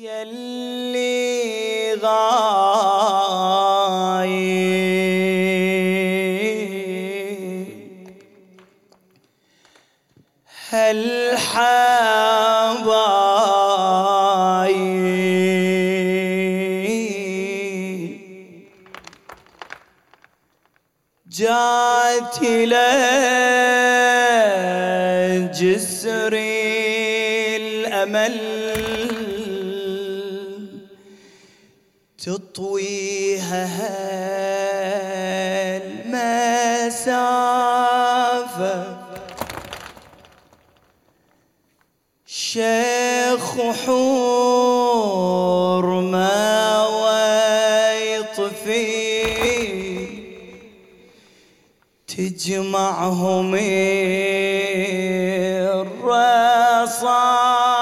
يلي حور ما ويطفي تجمعهم الرصافة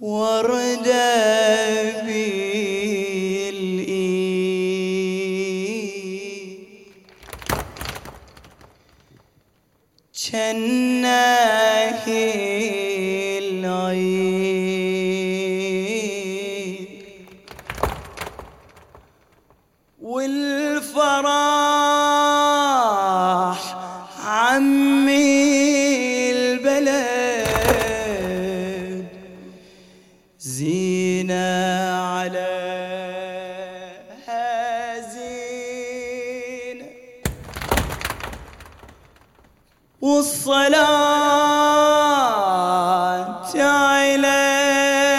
وردة والصلاة على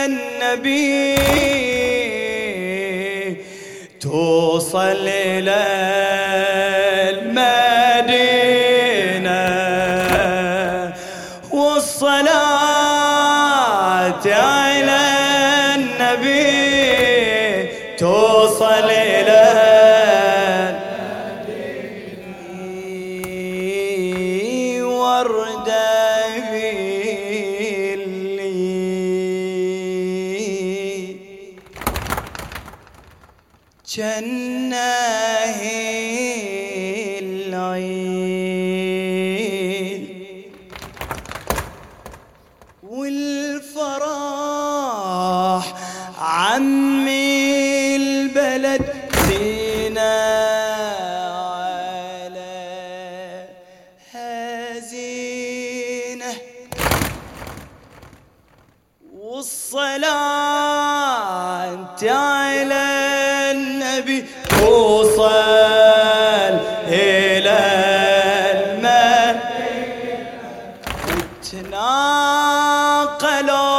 النبي. توصل إلى جناه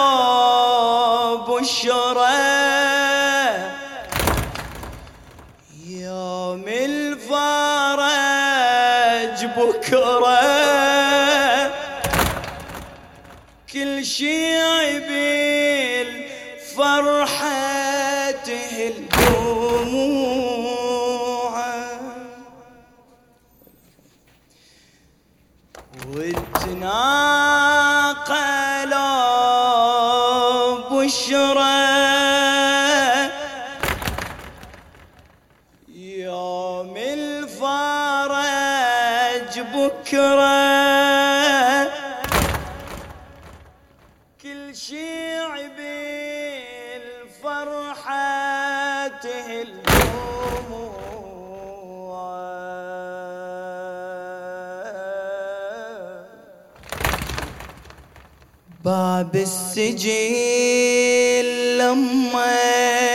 تناقلوا بشرى يوم الفرج بكرة كل شي بالفرحة كل شيء تهل دموعه. باب السجل لما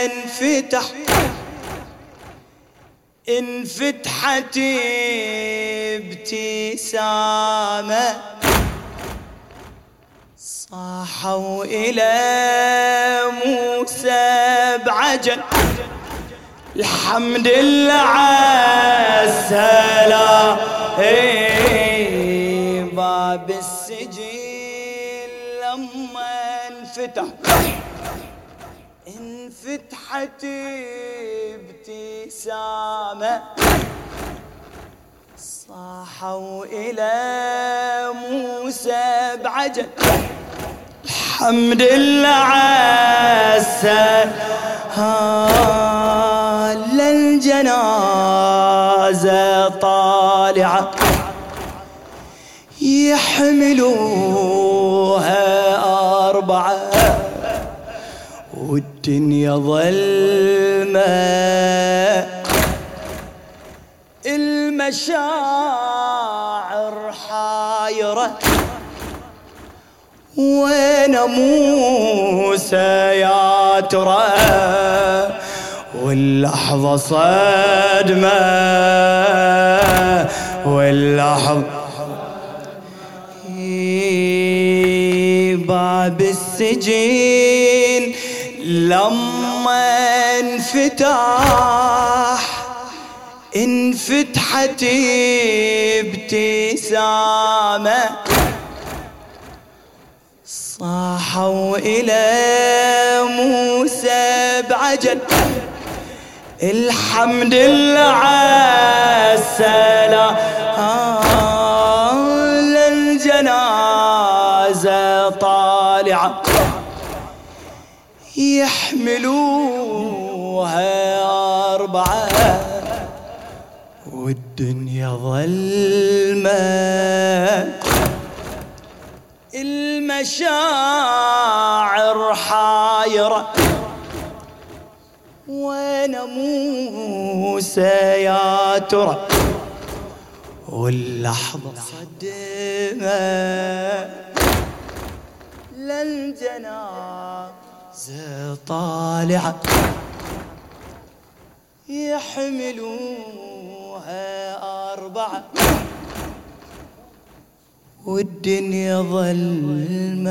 انفتح انفتحت ابتسامه صاحوا إلى موسى بعجل. الحمد لله عالسلام إيه، باب السجل لما انفتح. انفتحت ابتسامة. صاحوا إلى موسى بعجل. الحمد لله عسى. للجنازة طالعة يحملوها أربعة. والدنيا ظلمة. المشاعر حايرة. وين موسى يا ترى؟ واللحظة صدمة واللحظة باب السجين لما انفتح انفتحت ابتسامة. صاحوا إلى موسى بعجل. الحمد لله على السلام للجنازة طالعة. يحملوها أربعة. والدنيا ظلمة. المشاعر حايرة. وين موسى يا ترى؟ واللحظة صدمة. للجنازة طالعة. يحملوها أربعة. والدنيا ظلمة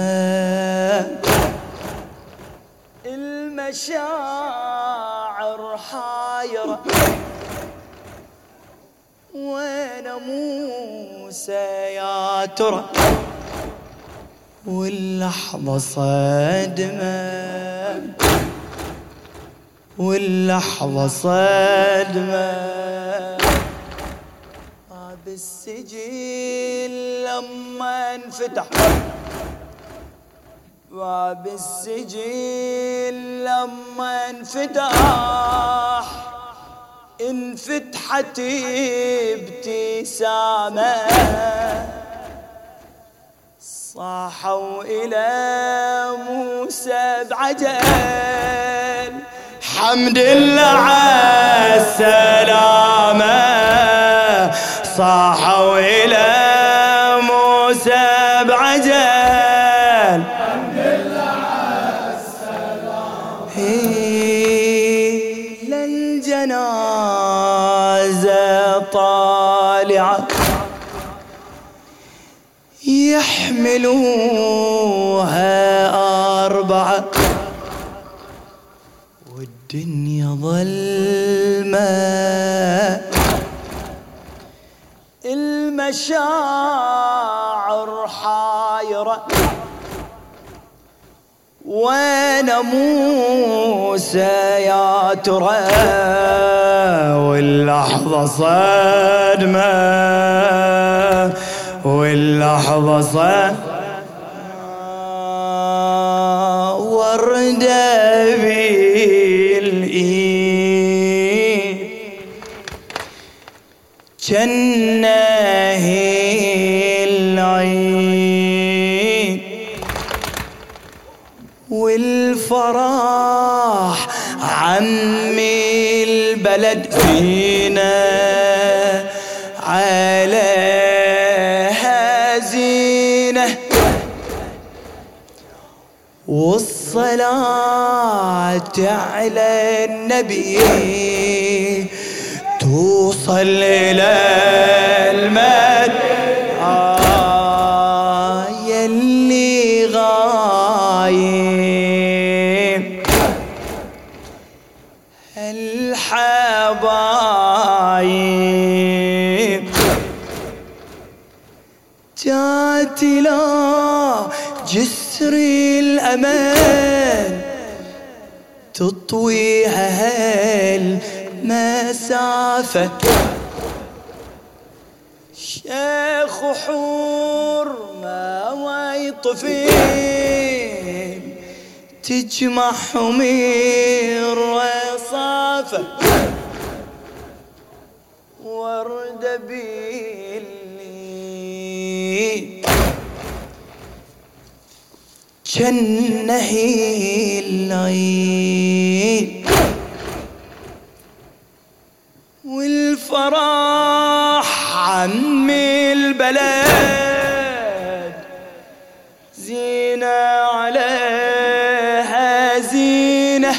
المشاعر حايرة. وين موسى يا ترى؟ واللحظة صدمة. واللحظة صدمة. السجل لما انفتح. باب السجل لما انفتح. انفتحت ابتسامة. صاحوا إلى موسى بعجل. حمد الله على السلامة. صاحوا إلى موسى بعجل. حمد الله على السلامة للجنازة طالعة يحملوها أربعة. والدنيا المشاعر حايرة وين موسى يا ترى؟ واللحظة صدمة واللحظة صدمة. وردة بالإيد والفرح عمي البلد فينا عليها زينة. والصلاة على النبي توصل إلى تطويها المسافة شيخ حور ما ويطفين تجمعهم الرصافة ورد باللي جنه الليل. والفرح عم البلد زينة عليها زينة.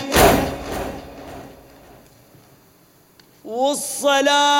والصلاة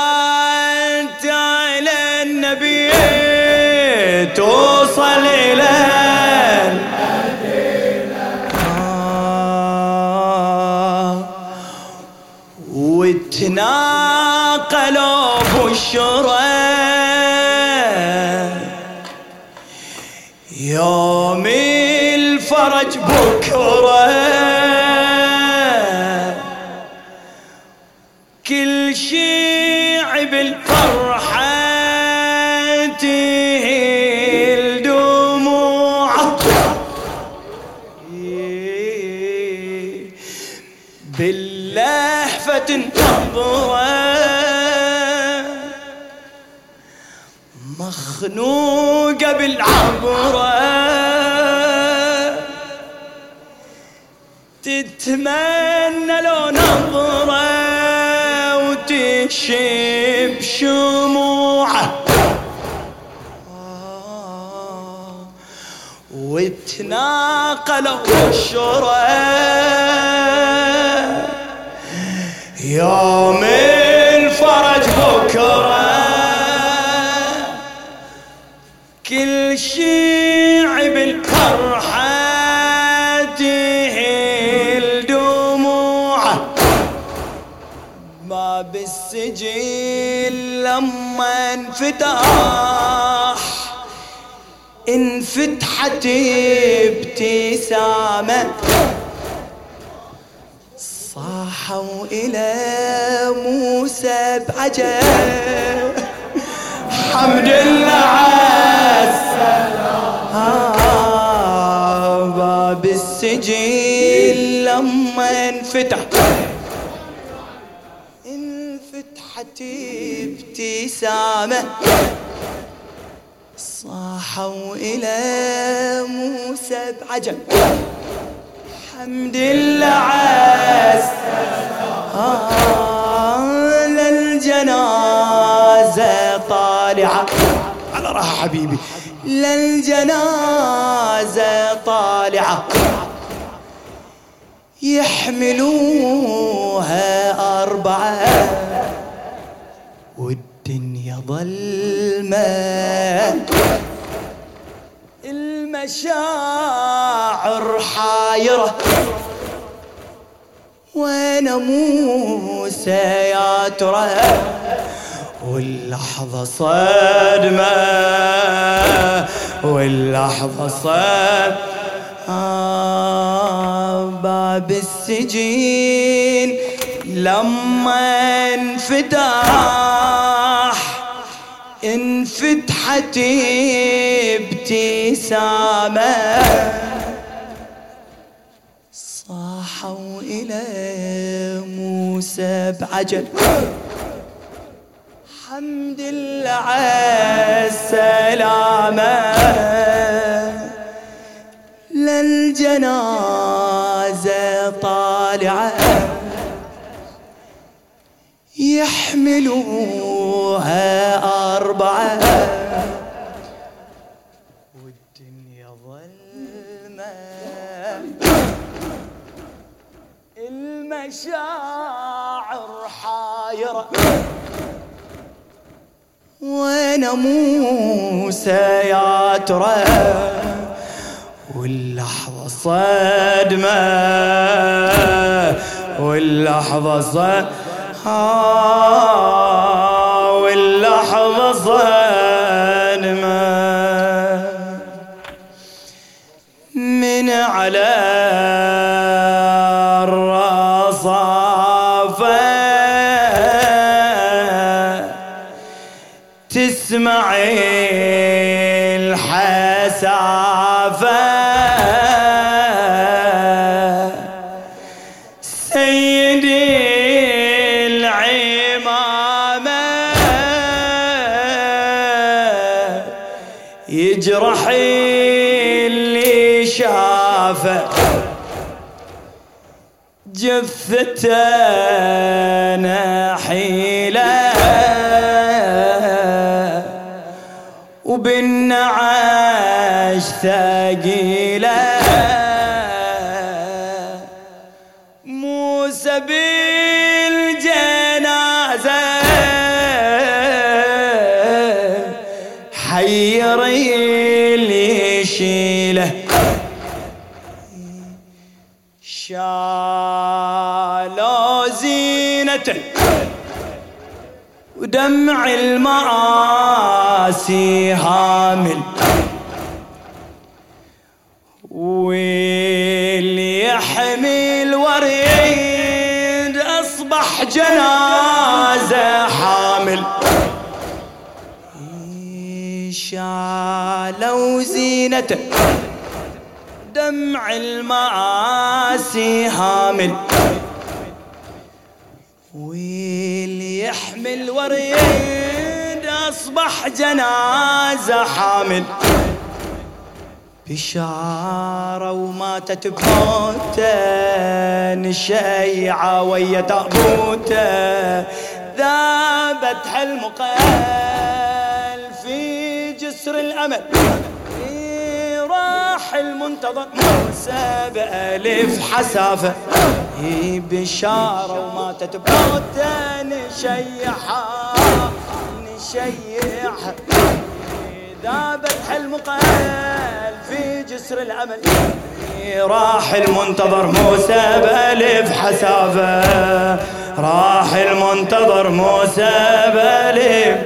تتمنى لو نظرة وتشب شموعه وتناقلوا الشرى يوم الفرج بكرة. كل بالسجل لما انفتح انفتحت ابتسامة. صاحوا إلى موسى بعجب حمد الله عالسلام آه باب السجل لما انفتح. انفتحت ابتسامة. صاحوا إلى موسى بعجب حمد الله آه للجنازة طالعة. على راحة حبيبي. للجنازة طالعة. يحملوها ظلمة المشاعر حايرة. وين موسى يا ترى؟ واللحظة صدمة. واللحظة صدمة. آه باب السجين لما انفتح انفتحت ابتسامة. صاحوا إلى موسى بعجل. حمد الله عالسلامة للجنازة طالعة. يحملوها أربعة. والدنيا ظلمة. المشاعر حايرة. وين موسى يا ترى. واللحظة صدمة. واللحظة صدمة. آه واللحظة صدمة من على الرصافة تسمعي شافه. جثته نحيله وبالنعاش ثقيلة. ودمع المآسي هامل. واللي يحمل وريد أصبح جنازة حامل. شالوا زينته دمع المآسي هامل. وريد أصبح جنازة حامل بشارة وماتت بموتة نشيعة ويا تابوته ذابت حلم قال في جسر الأمل. المنتظر. موسى بألف حسافة. هي بشارة وماتت بموتة نشيحها نشيحها ذابت حلم قال في جسر الأمل راح المنتظر. موسى بألف حسافة. راح المنتظر. موسى بألف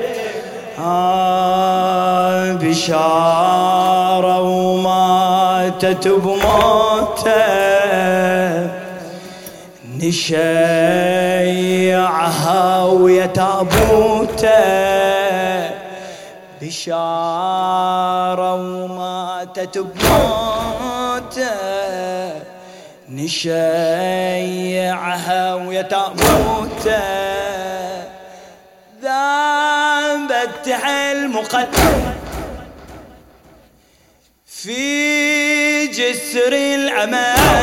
آه بشارة وماتت بموته نشيعها ويا تابوته بشارة وماتت بموته نشيعها ويا تابوته ذابت المقدم في جسر الأمان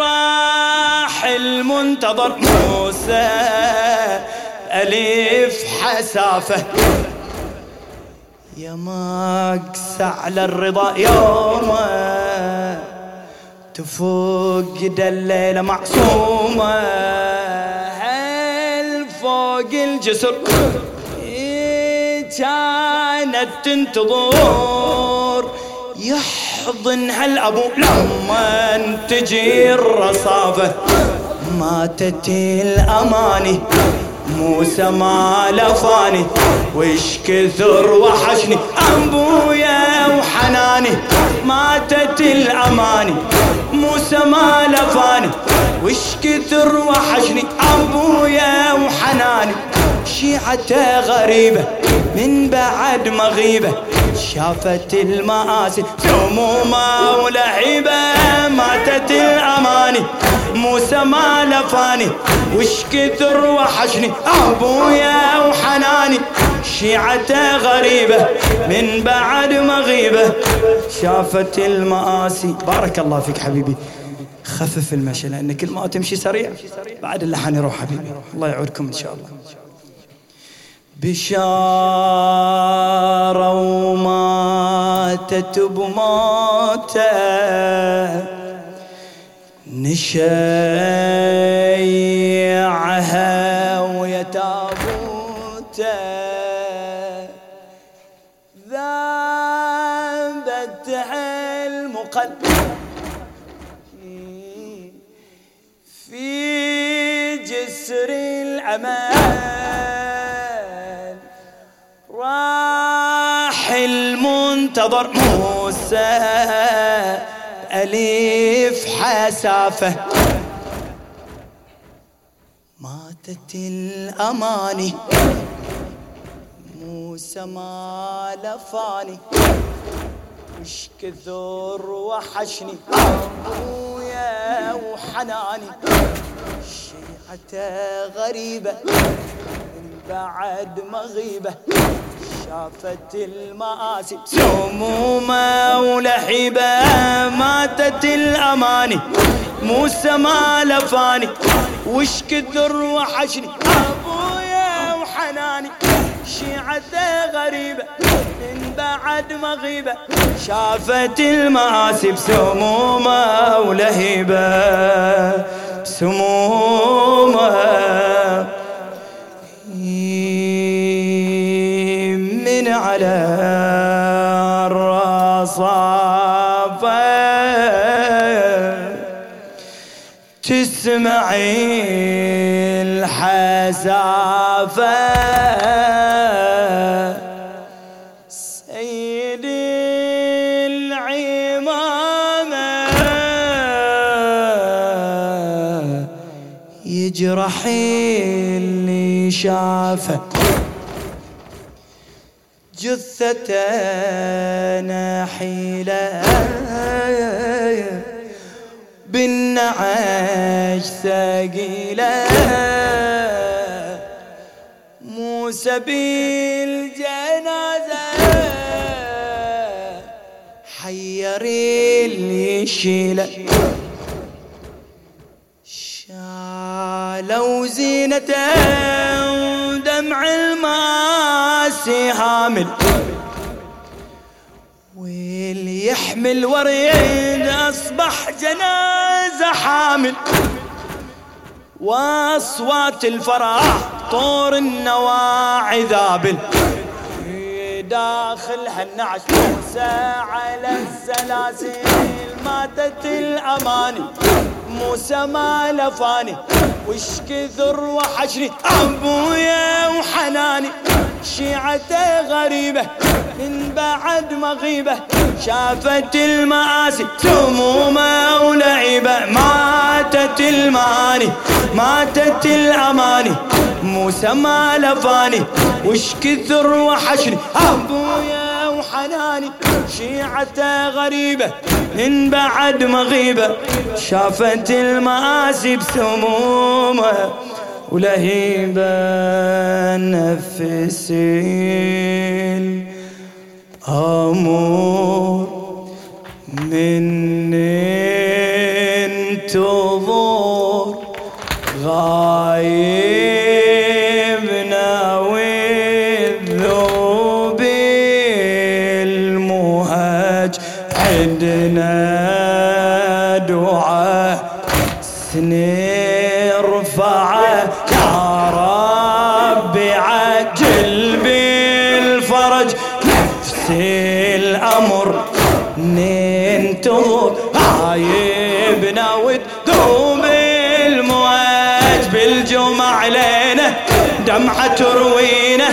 راح المنتظر موسى. ألف حسافة. يا مقس على الرضا يومه. تفوق الليلة معصومة. هل فوق الجسر؟ كانت تنتظر؟ يحضن هالابو لما تجي الرصافة ماتت الأماني موسى ما لفاني وش كثر وحشني ابويا وحناني. ماتت الأماني موسى ما لفاني وش كثر وحشني ابويا وحناني. شيعته غريبة من بعد مغيبة شافت المآسي. سمومة ولعيبة ماتت الأماني. موسى ما لفاني وش كثر وحشني. أبويا وحناني. شيعته غريبة من بعد مغيبة. شافت المآسي. بارك الله فيك حبيبي. خفف المشي لأن كل ما تمشي سريع بعد اللحن يروح حبيبي. الله يعودكم إن شاء الله. بشارة وماتت بموته. نشيعها المنتظر موسى. أليف حسافة. ماتت الأماني. موسى ما لفاني. وش كثر وحشني. أبويا وحناني. شيعته غريبة. من بعد مغيبة. شافت المآسي. سمومة ولحبة ماتت الأماني. موسى ما لفاني. وش كثر وحشني. أبويا وحناني. شيعته غريبة من بعد مغيبة شافت المآسي بسمومة ولهيبة بسمومة تسمعي الحسافه يجرح اللي شافه. جثته نحيلة. بالنعش ثقيلة. موسى بالجنازة. حير اللي يشيله لو زينته ودمع الماسي هامل واللي يحمل وريد أصبح جنازة حامل. وأصوات الفرح طور النواعي ذابل. داخل النعش موسى على السلاسل ماتت الأماني. موسى ما لفاني وش كثر وحشني أبويا وحناني شيعته غريبة من بعد مغيبة. شافت المآسي سمومة ولعيبة ماتت الماني ماتت الأماني. موسى ما لفاني وش كثر وحشني. أبويا وحناني شيعته غريبة من بعد مغيبة. شافت المآسي بسمومة ولهيبة نفس amor. دمعة تروينا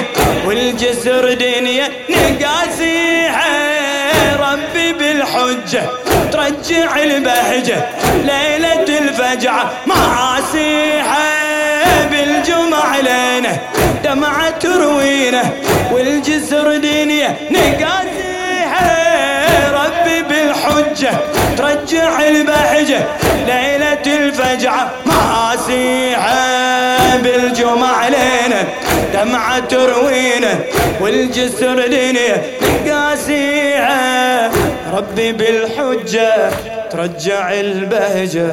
والجسر دنيا نقاسيها ربي بالحجة ترجع البهجة ليلة الفجعة معاسيها بالجمع علينا دمعة تروينا والجسر دنيا نقاسيها ربي بالحجة ترجع البهجة ليلة الفجعة معاسيها دمعة تروينا والجسر دنيا نقاسيها ربي بالحجة ترجع البهجة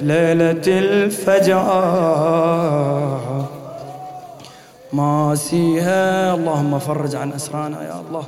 ليلة الفجعة ماسيها اللهم فرج عن أسرانا يا الله.